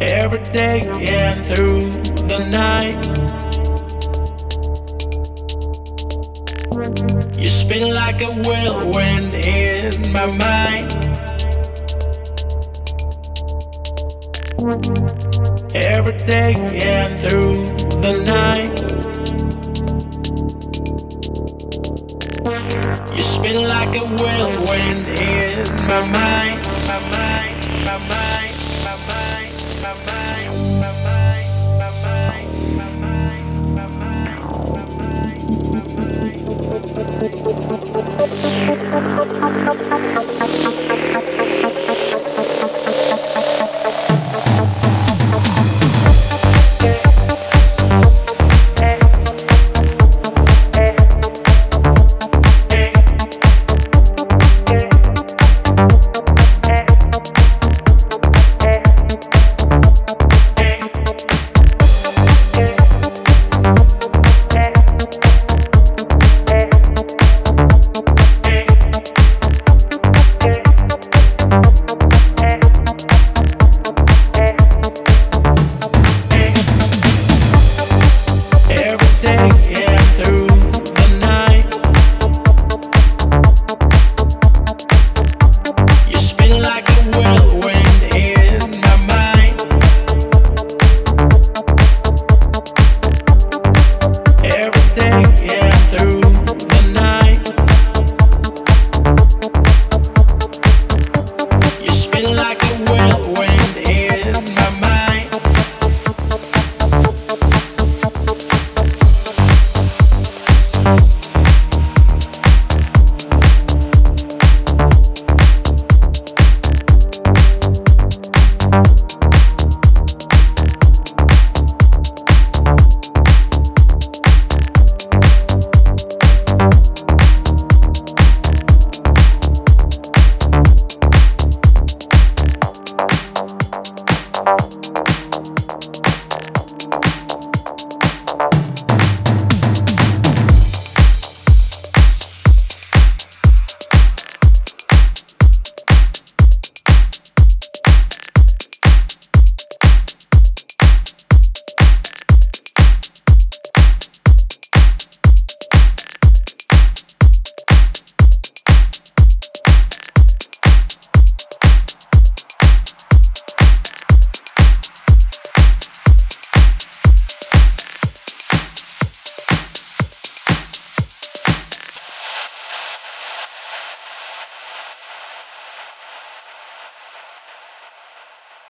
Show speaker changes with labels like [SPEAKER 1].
[SPEAKER 1] every day and through the night. You spin like a whirlwind in my mind. Every day and through the night. My mind.